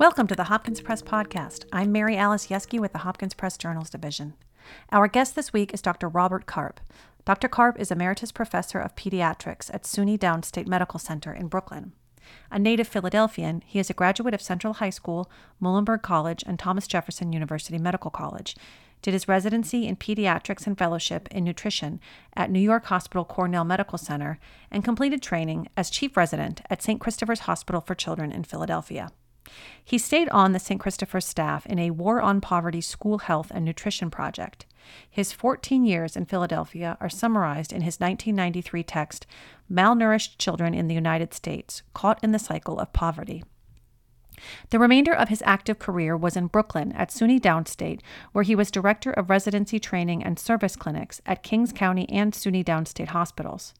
Welcome to the Hopkins Press Podcast. I'm Mary Alice Yeske with the Hopkins Press Journals Division. Our guest this week is Dr. Robert Karp. Dr. Karp is Emeritus Professor of Pediatrics at SUNY Downstate Medical Center in Brooklyn. A native Philadelphian, he is a graduate of Central High School, Muhlenberg College, and Thomas Jefferson University Medical College. Did his residency in pediatrics and fellowship in nutrition at New York Hospital Cornell Medical Center and completed training as chief resident at St. Christopher's Hospital for Children in Philadelphia. He stayed on the St. Christopher staff in a War on Poverty school health and nutrition project. His 14 years in Philadelphia are summarized in his 1993 text, Malnourished Children in the United States Caught in the Cycle of Poverty. The remainder of his active career was in Brooklyn at SUNY Downstate, where he was director of residency training and service clinics at Kings County and SUNY Downstate hospitals.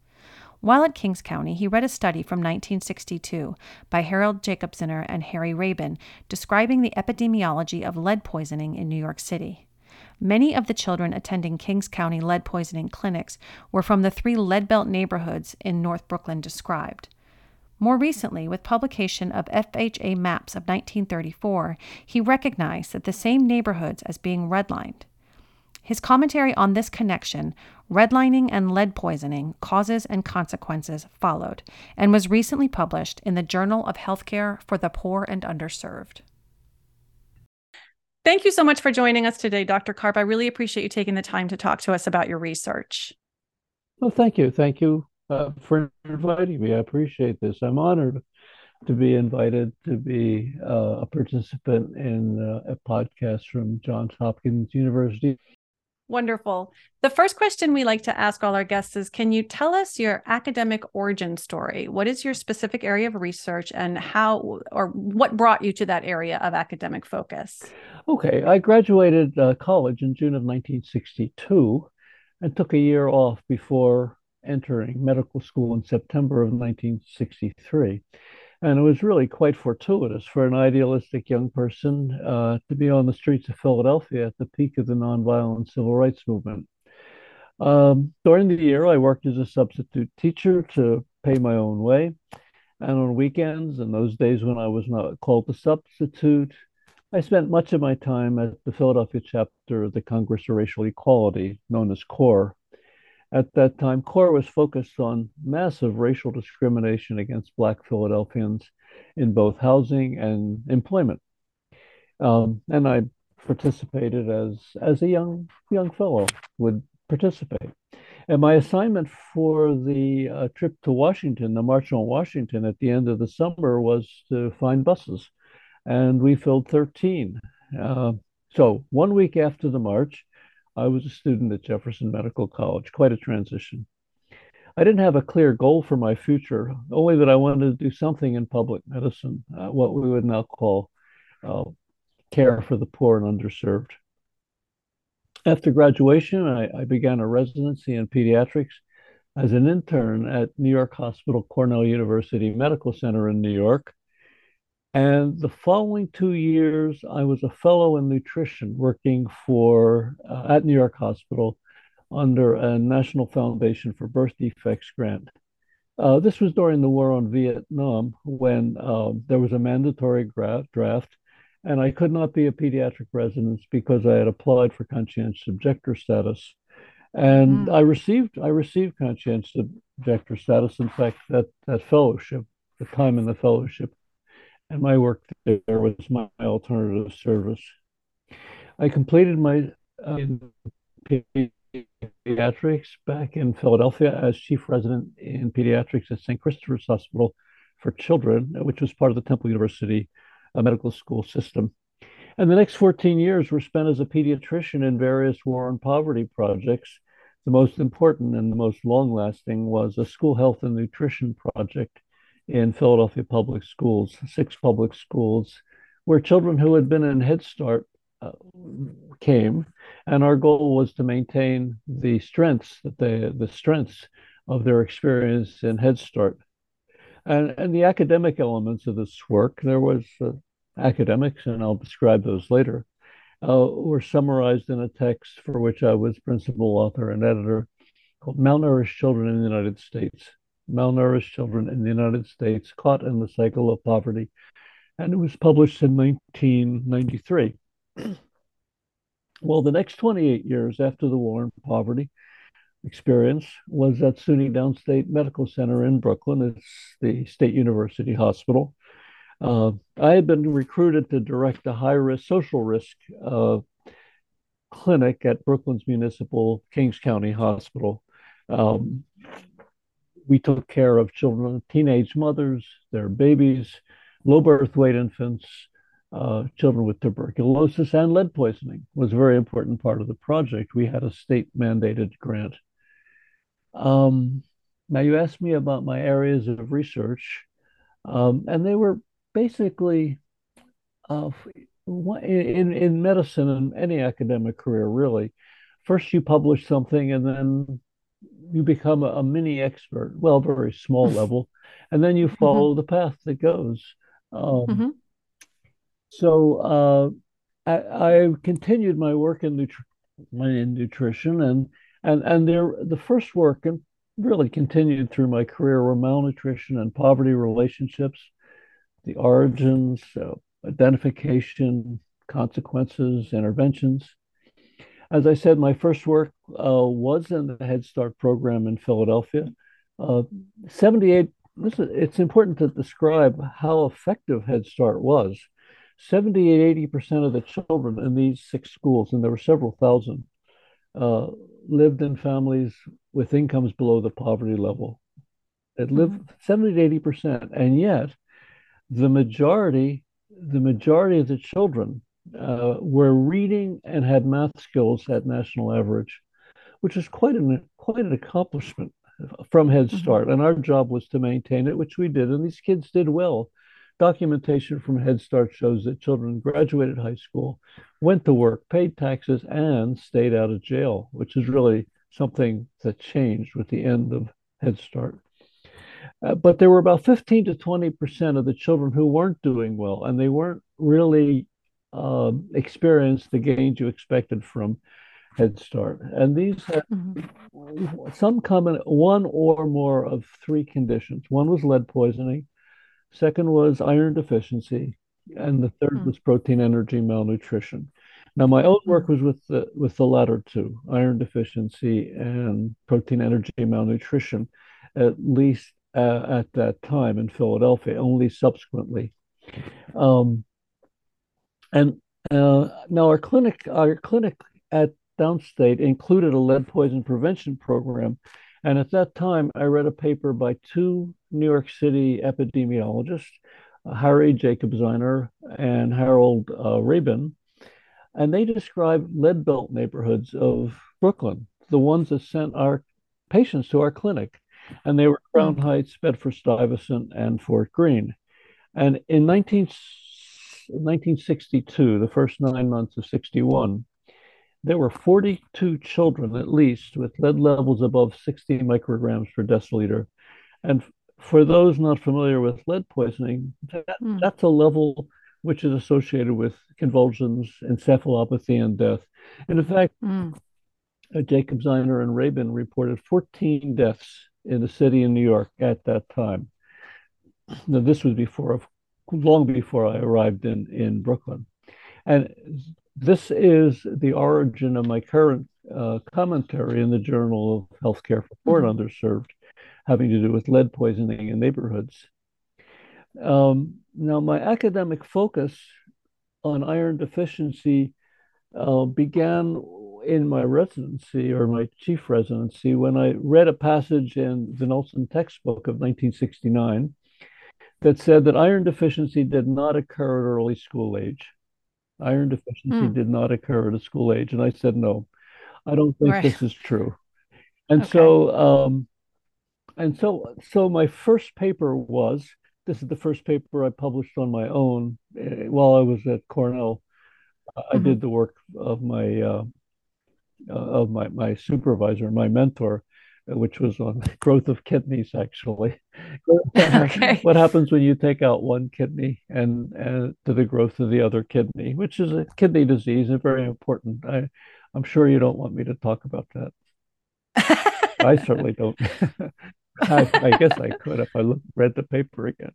While at Kings County, he read a study from 1962 by Harold Jacobziner and Harry Raybin describing the epidemiology of lead poisoning in New York City. Many of the children attending Kings County lead poisoning clinics were from the three lead belt neighborhoods in North Brooklyn described. More recently, with publication of FHA maps of 1934, he recognized that the same neighborhoods as being redlined. His commentary on this connection, redlining and lead poisoning, causes and consequences, followed, and was recently published in the Journal of Healthcare for the Poor and Underserved. Thank you so much for joining us today, Dr. Karp. I really appreciate you taking the time to talk to us about your research. Well, thank you. Thank you uh, for inviting me. I appreciate this. I'm honored to be invited to be uh, a participant in uh, a podcast from Johns Hopkins University Wonderful. The first question we like to ask all our guests is Can you tell us your academic origin story? What is your specific area of research and how or what brought you to that area of academic focus? Okay. I graduated uh, college in June of 1962 and took a year off before entering medical school in September of 1963. And it was really quite fortuitous for an idealistic young person uh, to be on the streets of Philadelphia at the peak of the nonviolent civil rights movement. Um, during the year, I worked as a substitute teacher to pay my own way. And on weekends, and those days when I was not called a substitute, I spent much of my time at the Philadelphia chapter of the Congress of Racial Equality, known as CORE, at that time, CORE was focused on massive racial discrimination against Black Philadelphians in both housing and employment. Um, and I participated as as a young young fellow would participate. And my assignment for the uh, trip to Washington, the March on Washington at the end of the summer, was to find buses, and we filled 13. Uh, so one week after the march, I was a student at Jefferson Medical College, quite a transition. I didn't have a clear goal for my future, only that I wanted to do something in public medicine, uh, what we would now call uh, care for the poor and underserved. After graduation, I, I began a residency in pediatrics as an intern at New York Hospital Cornell University Medical Center in New York and the following two years, I was a fellow in nutrition working for uh, at New York Hospital under a National Foundation for Birth Defects grant. Uh, this was during the war on Vietnam when um, there was a mandatory gra- draft, and I could not be a pediatric resident because I had applied for conscientious objector status. And mm. I received I received conscientious objector status. In fact, that that fellowship, the time in the fellowship and my work there was my alternative service. I completed my uh, pediatrics back in Philadelphia as chief resident in pediatrics at St. Christopher's Hospital for Children, which was part of the Temple University uh, Medical School system. And the next 14 years were spent as a pediatrician in various war and poverty projects. The most important and the most long lasting was a school health and nutrition project in Philadelphia public schools, six public schools, where children who had been in Head Start uh, came, and our goal was to maintain the strengths that they the strengths of their experience in Head Start, and and the academic elements of this work. There was uh, academics, and I'll describe those later. Uh, were summarized in a text for which I was principal author and editor called Malnourished Children in the United States. Malnourished Children in the United States Caught in the Cycle of Poverty. And it was published in 1993. well, the next 28 years after the war and poverty experience was at SUNY Downstate Medical Center in Brooklyn. It's the State University Hospital. Uh, I had been recruited to direct a high risk, social risk uh, clinic at Brooklyn's Municipal Kings County Hospital. Um, we took care of children, teenage mothers, their babies, low birth weight infants, uh, children with tuberculosis and lead poisoning was a very important part of the project. We had a state mandated grant. Um, now, you asked me about my areas of research, um, and they were basically uh, in, in medicine and any academic career, really. First, you publish something, and then you become a, a mini expert, well, very small level, and then you mm-hmm. follow mm-hmm. the path that goes. Um, mm-hmm. So uh, I, I, continued my work in, nutri- in nutrition, and and and there the first work and really continued through my career were malnutrition and poverty relationships, the origins, uh, identification, consequences, interventions. As I said, my first work uh, was in the Head Start program in Philadelphia. Uh, 78, this is, it's important to describe how effective Head Start was. 78, 80% of the children in these six schools, and there were several thousand, uh, lived in families with incomes below the poverty level. It lived mm-hmm. 70 to 80%. And yet, the majority, the majority of the children uh, were reading and had math skills at national average, which is quite an quite an accomplishment from Head mm-hmm. Start. Mm-hmm. And our job was to maintain it, which we did. And these kids did well. Documentation from Head Start shows that children graduated high school, went to work, paid taxes, and stayed out of jail, which is really something that changed with the end of Head Start. Uh, but there were about 15 to 20 percent of the children who weren't doing well, and they weren't really uh, experienced the gains you expected from Head Start. And these had mm-hmm. some common one or more of three conditions. One was lead poisoning, Second was iron deficiency, and the 3rd mm. was protein energy malnutrition. Now, my own work hmm. was with the with the latter two, iron deficiency and protein energy malnutrition, at least uh, at that time in Philadelphia. Only subsequently, um, and uh, now our clinic our clinic at Downstate included a lead poison prevention program and at that time, I read a paper by two New York City epidemiologists, uh, Harry Jacobziner and Harold uh, Raybin, and they described lead belt neighborhoods of Brooklyn, the ones that sent our patients to our clinic. And they were Crown mm-hmm. Heights, Bedford Stuyvesant, and Fort Greene. And in 19, 1962, the first nine months of 61, there were 42 children at least with lead levels above 60 micrograms per deciliter. And for those not familiar with lead poisoning, that, mm. that's a level which is associated with convulsions, encephalopathy, and death. And in fact, mm. uh, Jacobziner and Raybin reported 14 deaths in the city in New York at that time. Now, this was before, long before I arrived in, in Brooklyn. And this is the origin of my current uh, commentary in the Journal of Healthcare for Poor and mm-hmm. Underserved, having to do with lead poisoning in neighborhoods. Um, now, my academic focus on iron deficiency uh, began in my residency or my chief residency when I read a passage in the Nelson textbook of 1969 that said that iron deficiency did not occur at early school age iron deficiency mm. did not occur at a school age. And I said, no, I don't think right. this is true. And okay. so, um, and so, so my first paper was this is the first paper I published on my own uh, while I was at Cornell. Mm-hmm. I did the work of my uh, uh, of my my supervisor, my mentor, which was on growth of kidneys actually. okay. what happens when you take out one kidney and, and to the growth of the other kidney, which is a kidney disease and very important. I, I'm sure you don't want me to talk about that. I certainly don't. I, I, guess I could if I look, read the paper again.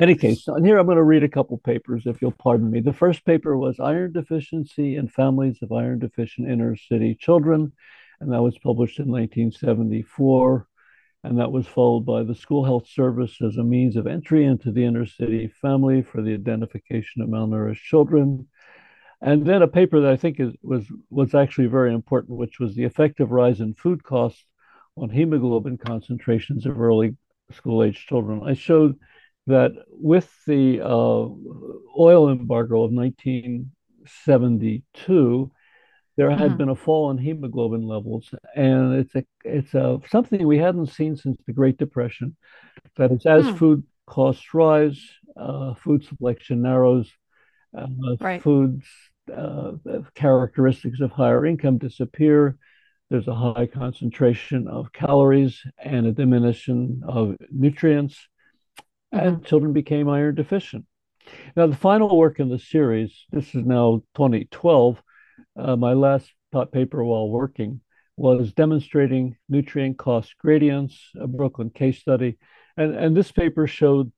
any case, and here I'm going to read a couple papers, if you'll pardon me. The first paper was Iron Deficiency in Families of Iron Deficient Inner City Children, and that was published in 1974. And that was followed by the School Health Service as a means of entry into the inner city family for the identification of malnourished children. And then a paper that I think is, was, was actually very important, which was the effective rise in food costs on hemoglobin concentrations of early school age children. I showed that with the uh, oil embargo of 1972, there had mm-hmm. been a fall in hemoglobin levels, and it's a it's a something we hadn't seen since the Great Depression. That is, as mm. food costs rise, uh, food selection narrows, uh, right. foods uh, characteristics of higher income disappear. There's a high concentration of calories and a diminution of nutrients, mm-hmm. and children became iron deficient. Now, the final work in the series, this is now 2012, uh, my last paper while working was demonstrating nutrient cost gradients, a Brooklyn case study. And, and this paper showed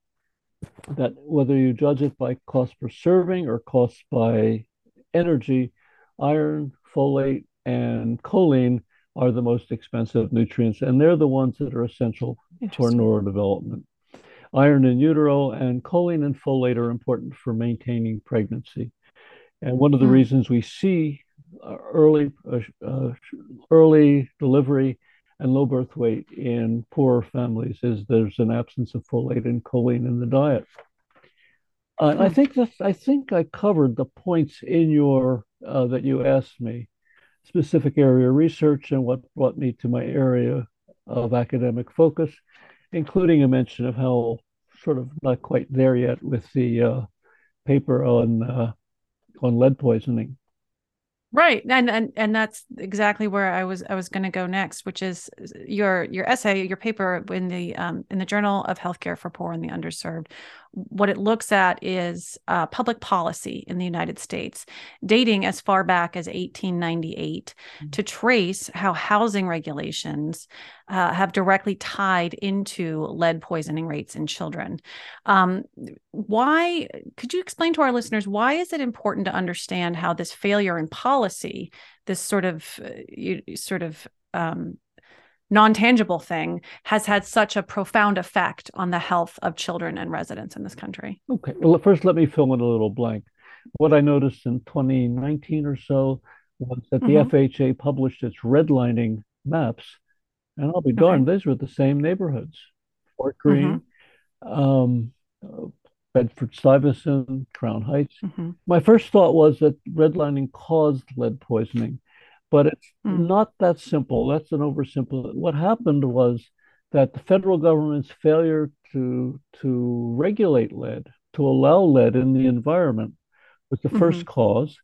that whether you judge it by cost per serving or cost by energy, iron, folate, and choline are the most expensive nutrients, and they're the ones that are essential for neurodevelopment. Iron in utero and choline and folate are important for maintaining pregnancy. And one of the mm. reasons we see early uh, uh, early delivery and low birth weight in poorer families is there's an absence of folate and choline in the diet. Uh, I hmm. think that I think I covered the points in your uh, that you asked me, specific area research and what brought me to my area of academic focus, including a mention of how sort of not quite there yet with the uh, paper on uh, on lead poisoning. Right. And and and that's exactly where I was I was going to go next, which is your your essay, your paper in the um, in the Journal of Healthcare for Poor and the Underserved what it looks at is uh, public policy in the United States, dating as far back as 1898, mm-hmm. to trace how housing regulations uh, have directly tied into lead poisoning rates in children. Um, why could you explain to our listeners why is it important to understand how this failure in policy, this sort of uh, sort of um, non-tangible thing has had such a profound effect on the health of children and residents in this country okay well first let me fill in a little blank what i noticed in 2019 or so was that the mm-hmm. fha published its redlining maps and i'll be darned okay. these were the same neighborhoods fort greene mm-hmm. um, uh, bedford stuyvesant crown heights mm-hmm. my first thought was that redlining caused lead poisoning but it's mm. not that simple. That's an oversimple. What happened was that the federal government's failure to to regulate lead, to allow lead in the environment, was the 1st mm-hmm. cause.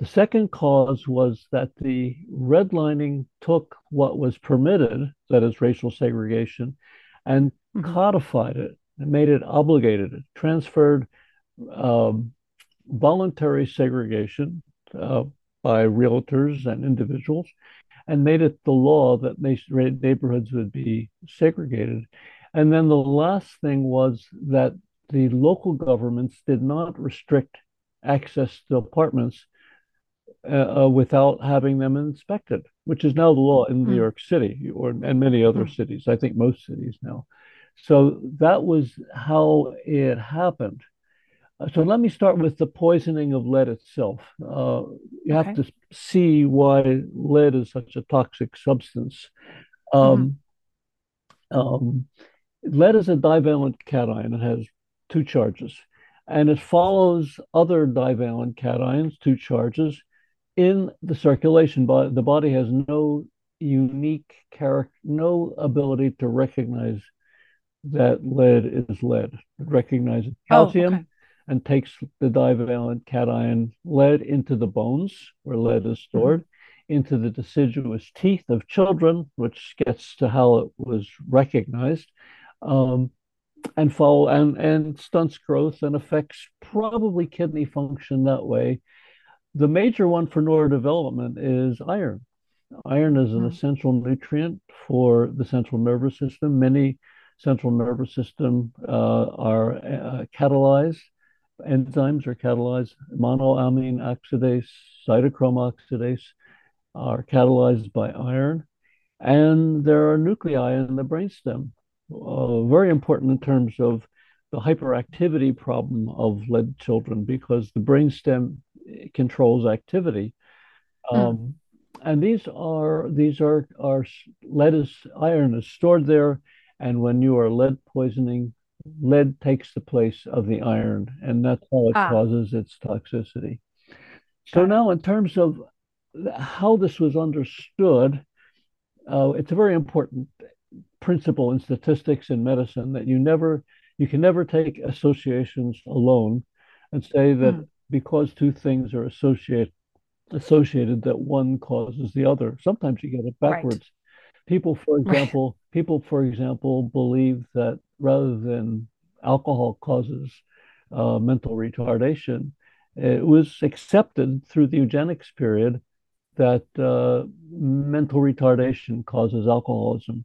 The second cause was that the redlining took what was permitted, that is racial segregation, and mm-hmm. codified it and made it obligated, it transferred um, voluntary segregation, uh, by realtors and individuals and made it the law that neighborhoods would be segregated. And then the last thing was that the local governments did not restrict access to apartments uh, uh, without having them inspected, which is now the law in mm-hmm. New York City or and many other mm-hmm. cities. I think most cities now. So that was how it happened. Uh, so let me start with the poisoning of lead itself. Uh, you okay. have to see why lead is such a toxic substance. Um, mm-hmm. um, lead is a divalent cation. It has two charges, and it follows other divalent cations, two charges, in the circulation. But the body has no unique character, no ability to recognize that lead is lead. It recognizes calcium. Oh, okay and takes the divalent cation lead into the bones where lead is stored, mm-hmm. into the deciduous teeth of children, which gets to how it was recognized, um, and follow and, and stunts growth and affects probably kidney function that way. The major one for neurodevelopment is iron. Iron is an Mm. essential nutrient for the central nervous system. Many central nervous system uh, are uh, catalyzed. Enzymes are catalyzed. Monoamine oxidase, cytochrome oxidase are catalyzed by iron. And there are nuclei in the brainstem, uh, very important in terms of the hyperactivity problem of lead children because the brainstem controls activity. Mm. Um, and these are these are are lead is iron is stored there, and when you are lead poisoning, lead takes the place of the iron, and that's how it Ah, causes its toxicity. So now, in terms of how this was understood, uh, it's a very important principle in statistics and medicine that you never you can never take associations alone and say that Mm. Because two things are associated associated that one causes the other. Sometimes you get it Right. backwards. People, for Right. example, people, for example, believe that rather than alcohol causes uh, mental retardation, it was accepted through the eugenics period that uh, mental retardation causes alcoholism.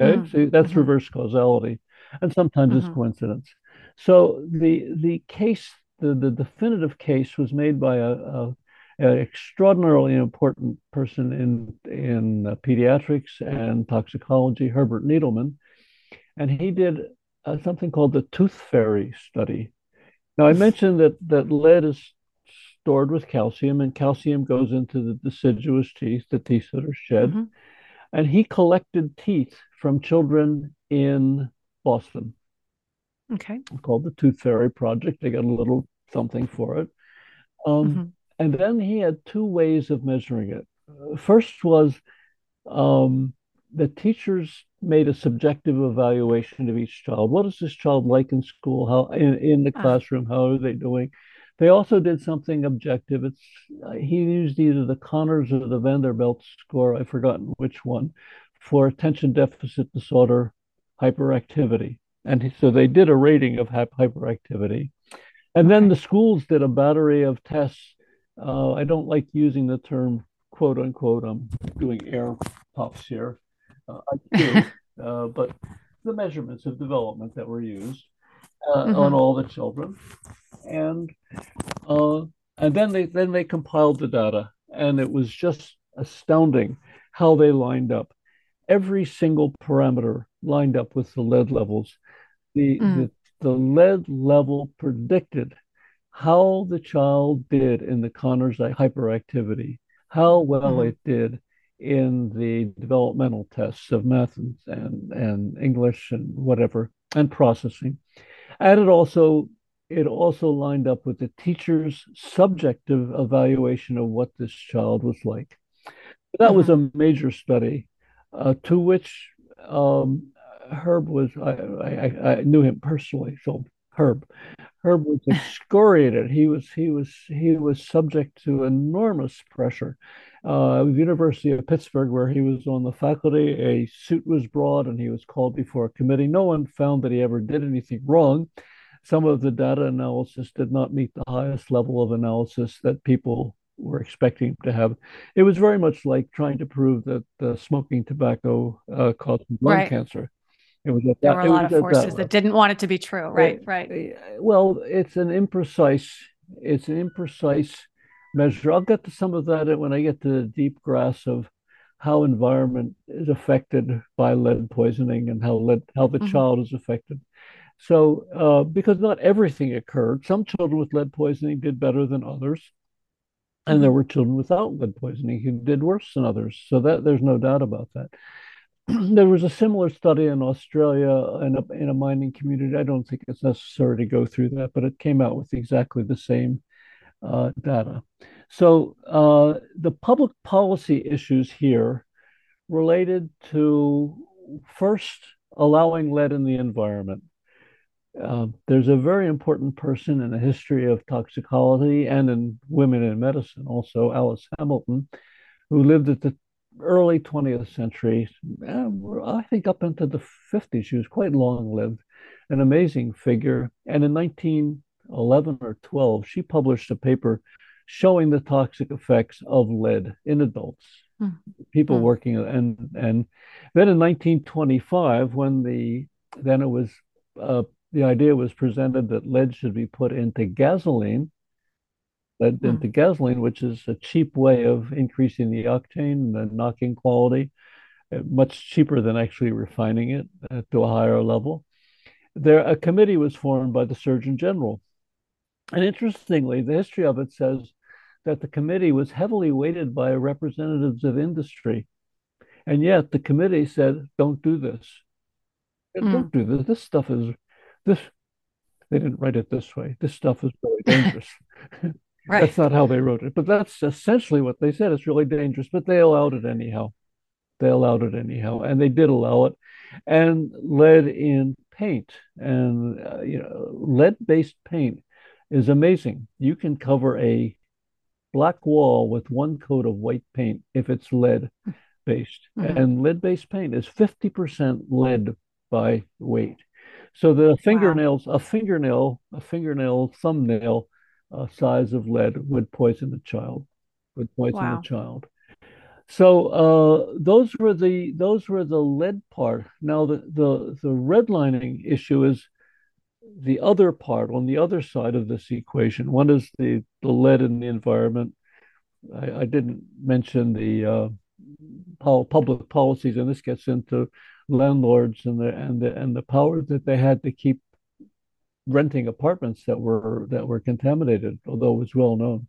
Okay, Mm. so that's hmm reverse causality, and sometimes it's hmm coincidence. So the the case, the, the definitive case, was made by a, a an extraordinarily important person in in uh, pediatrics and toxicology, Herbert Needleman, and he did uh, something called the tooth fairy study. Now I mentioned that that lead is stored with calcium, and calcium goes into the deciduous teeth, the teeth that are shed. hmm And he collected teeth from children in Boston Okay. called the Tooth Fairy Project. They got a little something for it. Um, hmm and then he had two ways of measuring it. Uh, First was um, the teachers made a subjective evaluation of each child. What is this child like in school? How in, in the Ah, classroom? How are they doing? They also did something objective. It's uh, he used either the Conners or the Vanderbilt score. I've forgotten which one for attention deficit disorder hyperactivity. And so they did a rating of hyperactivity. And then the schools did a battery of tests. Uh, I don't like using the term quote unquote. I'm doing air puffs here. Uh, IQ, uh, but the measurements of development that were used uh, on hmm all the children, and uh, and then they then they compiled the data, and it was just astounding how they lined up. Every single parameter lined up with the lead levels. The Mm. the the lead level predicted how the child did in the Conners hyperactivity, how well hmm it did in the developmental tests of math and, and, and English and whatever, and processing. And it also it also lined up with the teacher's subjective evaluation of what this child was like. That was hmm a major study uh, to which um, Herb was, I, I, I knew him personally, so Herb. Herb was excoriated. He was he was he was subject to enormous pressure. Uh, the University of Pittsburgh, where he was on the faculty, a suit was brought and he was called before a committee. No one found that he ever did anything wrong. Some of the data analysis did not meet the highest level of analysis that people were expecting to have. It was very much like trying to prove that uh, smoking tobacco uh, causes lung Right. cancer. It was at There were a lot of at that forces that didn't want it to be true. Right. It, Right. eh, well, it's an imprecise, it's an imprecise measure. I'll get to some of that when I get to the deep grass of how environment is affected by lead poisoning and how lead, how the hmm child is affected. So, uh, because not everything occurred, some children with lead poisoning did better than others, and there hmm were children without lead poisoning who did worse than others. So that there's no doubt about that. there was a similar study in Australia in a, in a mining community. I don't think it's necessary to go through that, but it came out with exactly the same uh, data. So uh, the public policy issues here related to first allowing lead in the environment. Uh, there's a very important person in the history of toxicology and in women in medicine, also Alice Hamilton, who lived at the early 20th century, I think up into the 50s. She was quite long lived, an amazing figure. And in 1911 or 12, she published a paper showing the toxic effects of lead in adults, mm. people mm. working. And, and then in 1925, when the then it was uh, the idea was presented that lead should be put into gasoline, lead mm. into gasoline, which is a cheap way of increasing the octane and the knocking quality, uh, much cheaper than actually refining it uh, to a higher level. There, a committee was formed by the Surgeon General. And interestingly, the history of it says that the committee was heavily weighted by representatives of industry. And yet the committee said, don't do this. Mm. Don't do this. This stuff is this they didn't write it this way. This stuff is really dangerous. right. That's not how they wrote it, but that's essentially what they said. It's really dangerous, but they allowed it anyhow. They allowed it anyhow, and they did allow it, and lead in paint and uh, you know lead-based paint is amazing. You can cover a black wall with one coat of white paint if it's lead based, mm-hmm. and lead based paint is 50% lead by weight. So the fingernails, wow. a fingernail, a fingernail, thumbnail uh, size of lead would poison a child, would poison wow. a child. So uh, those were the those were the lead part. Now the the the redlining issue is the other part on the other side of this equation. One is the the lead in the environment. I, I didn't mention the uh, public policies, and this gets into landlords and the and the and the power that they had to keep renting apartments that were that were contaminated, although it was well known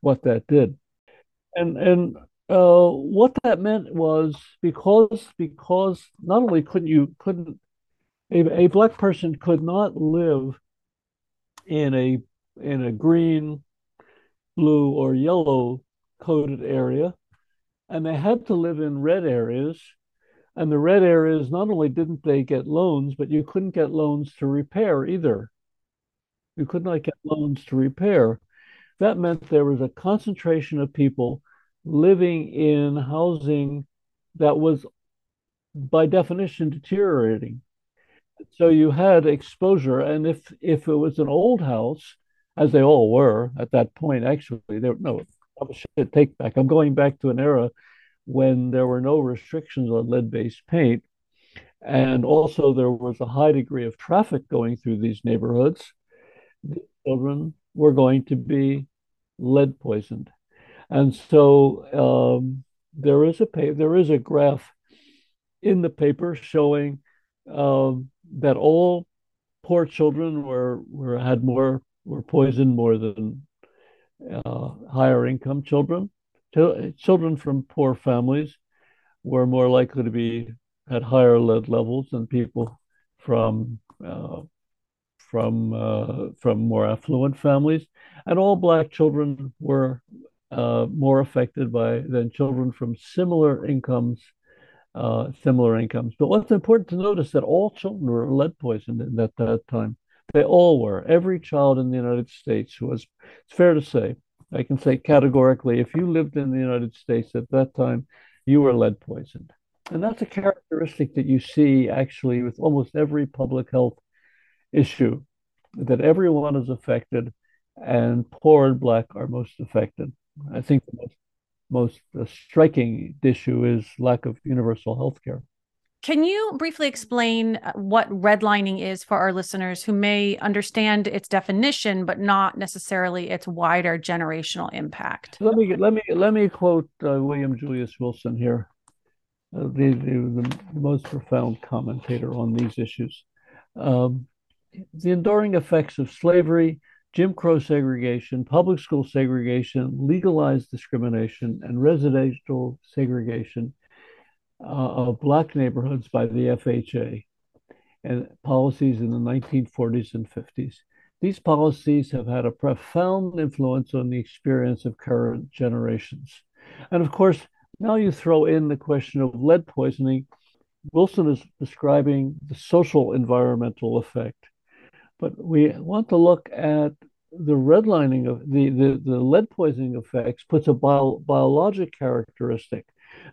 what that did. And and uh, what that meant was because because not only couldn't you couldn't a, a black person could not live in a in a green, blue, or yellow coded area, and they had to live in red areas and the red areas, not only didn't they get loans, but you couldn't get loans to repair either. You could not get loans to repair. That meant there was a concentration of people living in housing that was, by definition, deteriorating. So you had exposure, and if if it was an old house, as they all were at that point, actually, there no, I should take back. I'm going back to an era when there were no restrictions on lead based paint. And also, there was a high degree of traffic going through these neighborhoods. The children were going to be lead poisoned. And so um, there is a pa- there is a graph in the paper showing um, that all poor children were were had more were poisoned more than uh, higher income children children from poor families were more likely to be at higher lead levels than people from uh, from uh, from more affluent families, and all black children were uh, more affected by than children from similar incomes, uh, similar incomes. But what's important to notice that all children were lead poisoned at that time. They all were. Every child in the United States was. It's fair to say I can say categorically, if you lived in the United States at that time, you were lead poisoned. And that's a characteristic that you see actually with almost every public health issue, that everyone is affected and poor and black are most affected. I think the most, most striking issue is lack of universal health care. Can you briefly explain uh, what redlining is for our listeners who may understand its definition, but not necessarily its wider generational impact? Let me let me let me quote uh, William Julius Wilson here, uh, the, the, the most profound commentator on these issues. Um, the enduring effects of slavery, Jim Crow segregation, public school segregation, legalized discrimination, and residential segregation Uh, of black neighborhoods by the FHA and policies in the 1940s and 50s. These policies have had a profound influence on the experience of current generations. And of course, now you throw in the question of lead poisoning. Wilson is describing the social environmental effect. But we want to look at the redlining of the, the, the lead poisoning effects puts a bio, biologic characteristic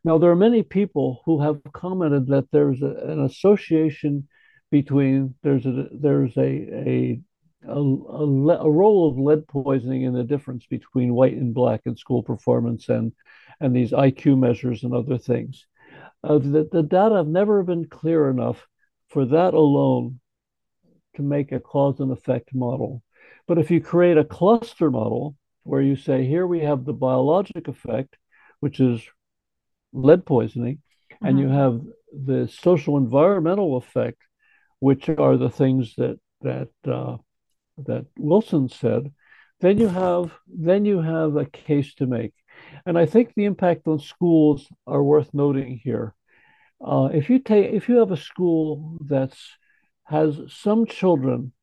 now, there are many people who have commented that there's a, an association between there's a there's a, a a, a, role of lead poisoning in the difference between white and black in school performance and and these IQ measures and other things. Uh, the, the data have never been clear enough for that alone to make a cause and effect model. But if you create a cluster model where you say, here we have the biologic effect, which is lead poisoning, mm-hmm. and you mm-hmm. have the social environmental effect, which are the things that that uh, that Wilson said, then you have then you have a case to make. And I think the impact on schools are worth noting here. Uh, if you take if you have a school that's has some children,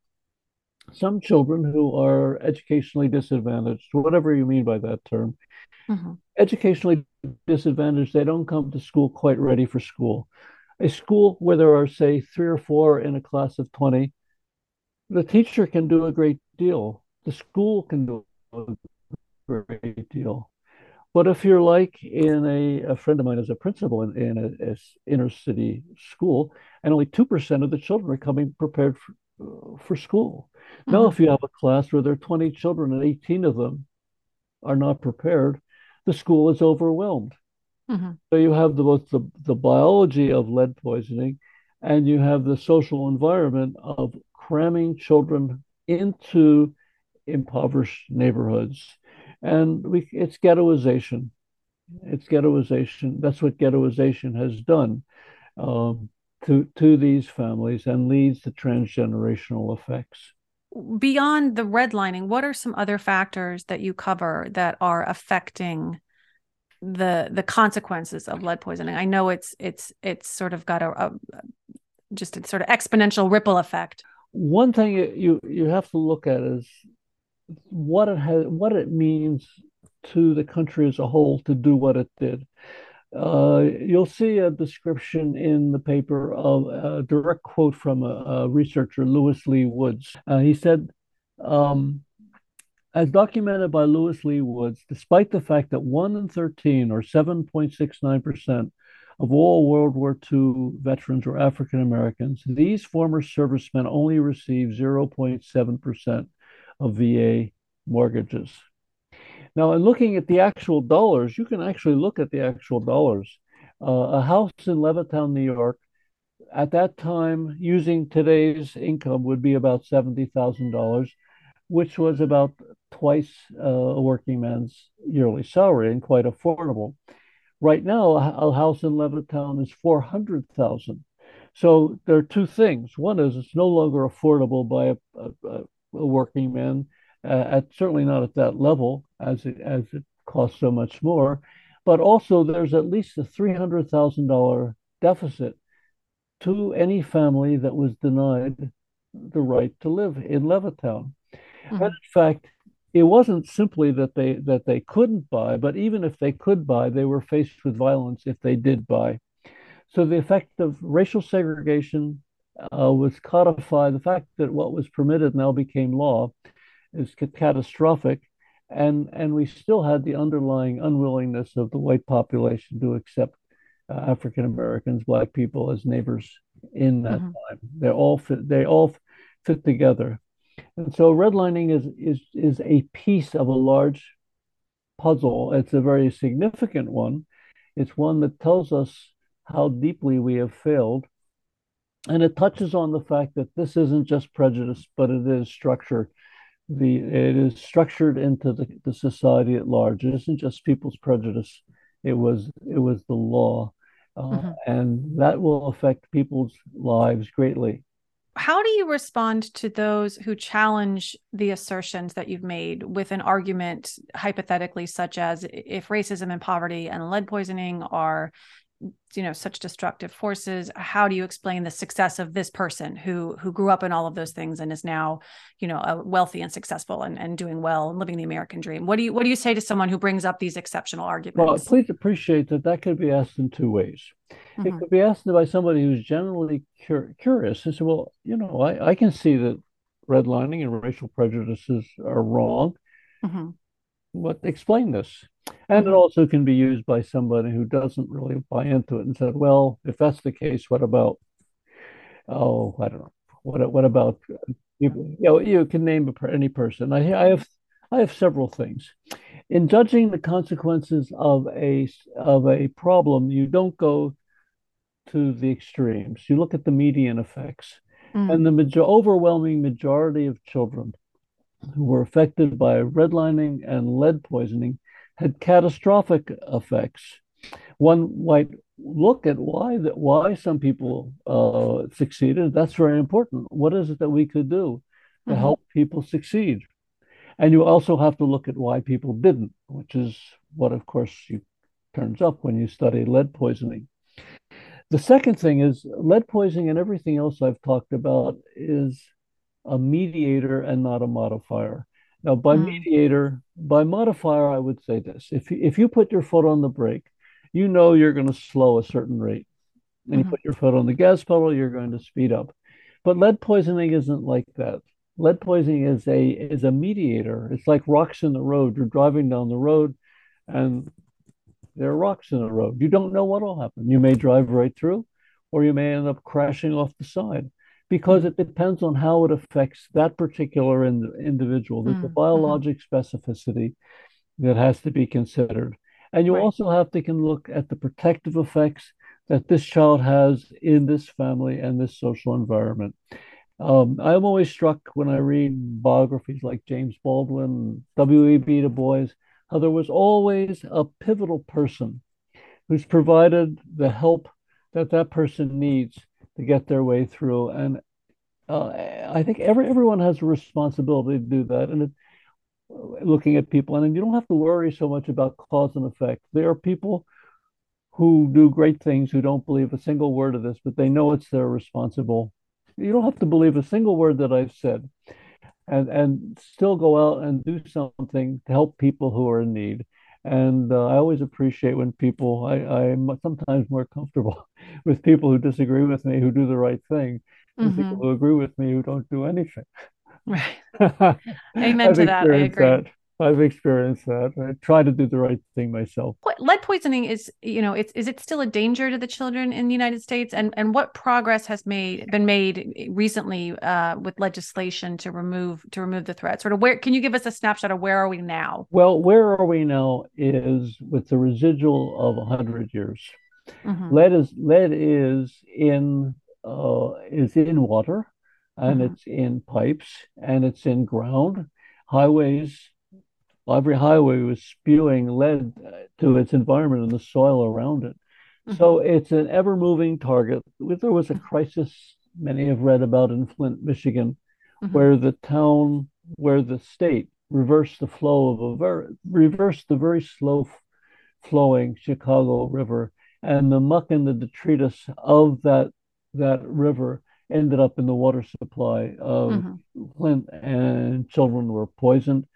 some children who are educationally disadvantaged, whatever you mean by that term, mm-hmm. educationally disadvantaged, they don't come to school quite ready for school. A school where there are, say, three or four in a class of 20, the teacher can do a great deal. The school can do a great deal. But if you're like in a, a friend of mine is a principal in, in a, a inner city school, and only 2% of the children are coming prepared for, for school. Mm-hmm. Now, if you have a class where there are 20 children and 18 of them are not prepared, the school is overwhelmed. Mm-hmm. So you have the, both the, the biology of lead poisoning and you have the social environment of cramming children into impoverished neighborhoods and we, it's ghettoization. It's ghettoization. That's what ghettoization has done um, to to these families and leads to transgenerational effects. Beyond the redlining, what are some other factors that you cover that are affecting the the consequences of lead poisoning? I know it's it's it's sort of got a, a just a sort of exponential ripple effect. One thing you you have to look at is what it has, what it means to the country as a whole to do what it did. Uh, you'll see a description in the paper of a direct quote from a, a researcher, Lewis Lee Woods. Uh, he said, um, as documented by Lewis Lee Woods, despite the fact that 1 in 13 or 7.69% of all World War II veterans were African Americans, these former servicemen only received 0.7% of VA mortgages. Now, in looking at the actual dollars, you can actually look at the actual dollars. Uh, a house in Levittown, New York, at that time, using today's income, would be about $70,000, which was about twice uh, a working man's yearly salary and quite affordable. Right now, a house in Levittown is 400,000. So there are two things. One is it's no longer affordable by a, a, a working man, uh, at certainly not at that level as it as it costs so much more. But also, there's at least a three hundred thousand dollar deficit to any family that was denied the right to live in Levittown. Mm-hmm. And in fact, it wasn't simply that they that they couldn't buy, but even if they could buy, they were faced with violence if they did buy. So the effect of racial segregation, uh, was codified. The fact that what was permitted now became law is catastrophic. And, and we still had the underlying unwillingness of the white population to accept uh, African Americans, Black people as neighbors in that mm-hmm. time. They all fit, they all fit together. And so redlining is, is, is a piece of a large puzzle. It's a very significant one. It's one that tells us how deeply we have failed and it touches on the fact that this isn't just prejudice, but it is structure. The it is structured into the, the society at large. It isn't just people's prejudice. It was it was the law, uh, mm-hmm. and that will affect people's lives greatly. How do you respond to those who challenge the assertions that you've made with an argument, hypothetically, such as if racism and poverty and lead poisoning are you know such destructive forces how do you explain the success of this person who who grew up in all of those things and is now you know a wealthy and successful and, and doing well and living the american dream what do you what do you say to someone who brings up these exceptional arguments well please appreciate that that could be asked in two ways mm-hmm. it could be asked by somebody who's generally cur- curious and say well you know I, I can see that redlining and racial prejudices are wrong mm-hmm. But explain this and it also can be used by somebody who doesn't really buy into it and said, well, if that's the case, what about, oh, I don't know, what, what about You, you, know, you can name any person. I, I have I have several things. In judging the consequences of a of a problem, you don't go to the extremes. You look at the median effects. Mm. And the major, overwhelming majority of children who were affected by redlining and lead poisoning had catastrophic effects. One might look at why that why some people uh, succeeded. That's very important. What is it that we could do to mm-hmm. help people succeed? And you also have to look at why people didn't, which is what, of course, you, turns up when you study lead poisoning. The second thing is lead poisoning and everything else I've talked about is a mediator and not a modifier. Now, by mm. mediator, by modifier, I would say this: if you, if you put your foot on the brake, you know you're going to slow a certain rate, and mm-hmm. you put your foot on the gas pedal, you're going to speed up. But lead poisoning isn't like that. Lead poisoning is a is a mediator. It's like rocks in the road. You're driving down the road, and there are rocks in the road. You don't know what will happen. You may drive right through, or you may end up crashing off the side because it depends on how it affects that particular in, individual. There's mm. a mm-hmm. biologic mm-hmm. specificity that has to be considered. And you right. also have to can look at the protective effects that this child has in this family and this social environment. Um, I'm always struck when I read biographies like James Baldwin, W.E.B. Du Bois, how there was always a pivotal person who's provided the help that that person needs to get their way through. And uh, I think every everyone has a responsibility to do that. And it, looking at people, and you don't have to worry so much about cause and effect. There are people who do great things who don't believe a single word of this, but they know it's their responsible. You don't have to believe a single word that I've said and and still go out and do something to help people who are in need. And uh, I always appreciate when people I I'm sometimes more comfortable with people who disagree with me who do the right thing, mm-hmm. people who agree with me who don't do anything. Right. Amen to that. I agree. That. I've experienced that. I try to do the right thing myself. Lead poisoning is, you know, it's is it still a danger to the children in the United States? And and what progress has made been made recently uh, with legislation to remove to remove the threat? Sort of where can you give us a snapshot of where are we now? Well, where are we now is with the residual of hundred years. Mm-hmm. Lead is lead is in uh, is in water, and mm-hmm. it's in pipes, and it's in ground highways every highway was spewing lead to its environment and the soil around it. Mm-hmm. So it's an ever moving target. There was a crisis many have read about in Flint, Michigan, mm-hmm. where the town, where the state reversed the flow of a very, reversed the very slow flowing Chicago River, and the muck and the detritus of that that river ended up in the water supply of mm-hmm. Flint, and children were poisoned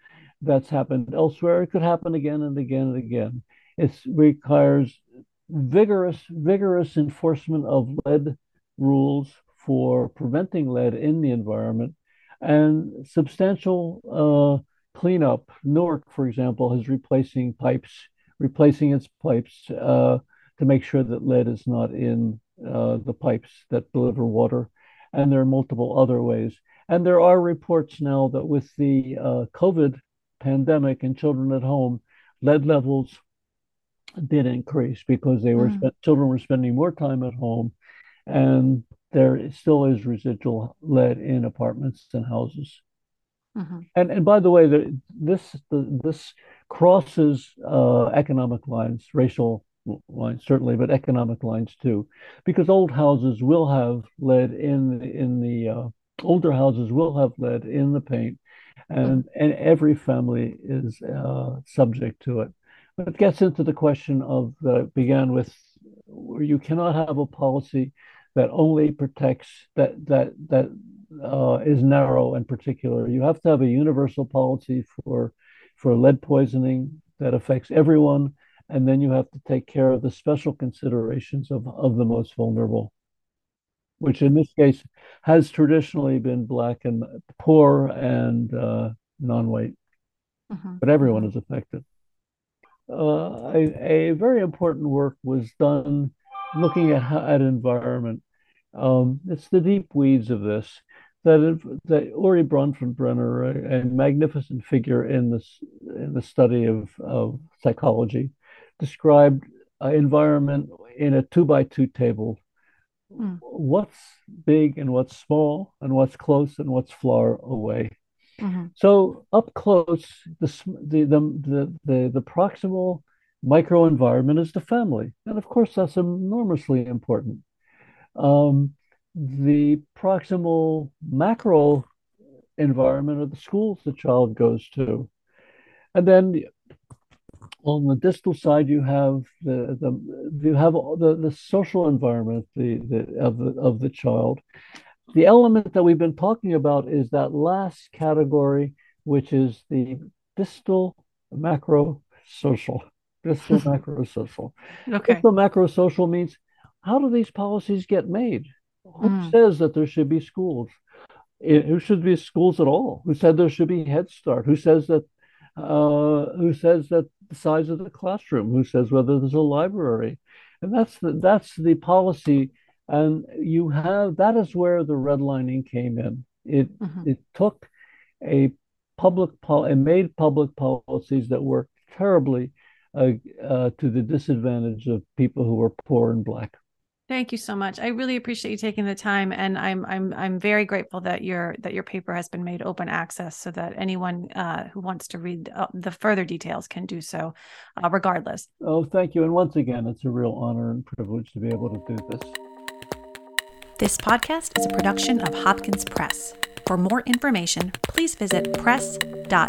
that's happened elsewhere. It could happen again and again and again. It requires vigorous, vigorous enforcement of lead rules for preventing lead in the environment and substantial uh, cleanup. Newark, for example, is replacing pipes, replacing its pipes uh, to make sure that lead is not in uh, the pipes that deliver water. And there are multiple other ways. And there are reports now that with the uh, COVID pandemic and children at home, lead levels did increase because they were mm. children were spending more time at home, and there still is residual lead in apartments and houses. Mm-hmm. And and by the way, the, this the, this crosses uh, economic lines, racial lines certainly, but economic lines too, because old houses will have lead in in the uh, older houses will have lead in the paint, and and every family is uh, subject to it. But it gets into the question of that began with, where you cannot have a policy that only protects that that that uh, is narrow and particular. You have to have a universal policy for for lead poisoning that affects everyone, and then you have to take care of the special considerations of, of the most vulnerable which in this case has traditionally been black and poor and uh, non-white, mm-hmm. but everyone is affected. Uh, a, a, very important work was done looking at at environment. Um, it's the deep weeds of this. that it, that Urie Bronfenbrenner, a, a magnificent figure in this in the study of, of psychology, described an environment in a two by two table. Mm. What's big and what's small, and what's close and what's far away. Mm-hmm. So up close, the, the the the the proximal microenvironment is the family, and of course that's enormously important. Um, the proximal macro environment of the schools the child goes to. And then on the distal side, you have the, the you have the, the social environment the, the, of, the, of the child. The element that we've been talking about is that last category, which is the distal macro social. Distal macro social. Okay. Distal macro social means how do these policies get made? Who mm. says that there should be schools? Who should be schools at all? Who said there should be Head Start? Who says that? Uh, who says that the size of the classroom? Who says whether there's a library? And that's the that's the policy. And you have that is where the redlining came in. It mm-hmm. it took a public pol- and made public policies that worked terribly uh, uh, to the disadvantage of people who were poor and black. Thank you so much. I really appreciate you taking the time, and I'm I'm I'm very grateful that your that your paper has been made open access, so that anyone uh, who wants to read uh, the further details can do so, uh, regardless. Oh, thank you, and once again, it's a real honor and privilege to be able to do this. This podcast is a production of Hopkins Press. For more information, please visit press.jhu.edu.